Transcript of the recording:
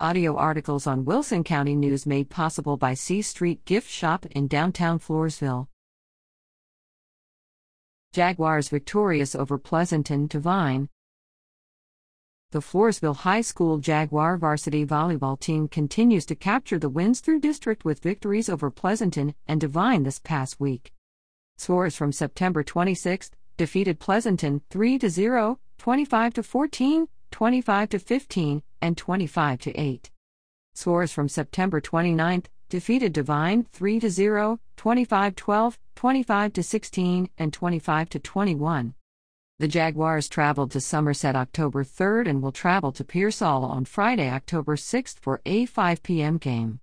Audio articles on Wilson County News made possible by C Street Gift Shop in downtown Floresville. Jaguars victorious over Pleasanton Devine. The Floresville High School Jaguar varsity volleyball team continues to capture the wins through district with victories over Pleasanton and Devine this past week. Scores from September 26 defeated Pleasanton 3 0, 25 14, 25 15, and 25 to 8. Scores from September 29th defeated Devine 3 to 0, 25 12, 25 to 16, and 25 to 21. The Jaguars traveled to Somerset October 3rd and will travel to Pearsall on Friday, October 6th for a 5 p.m. game.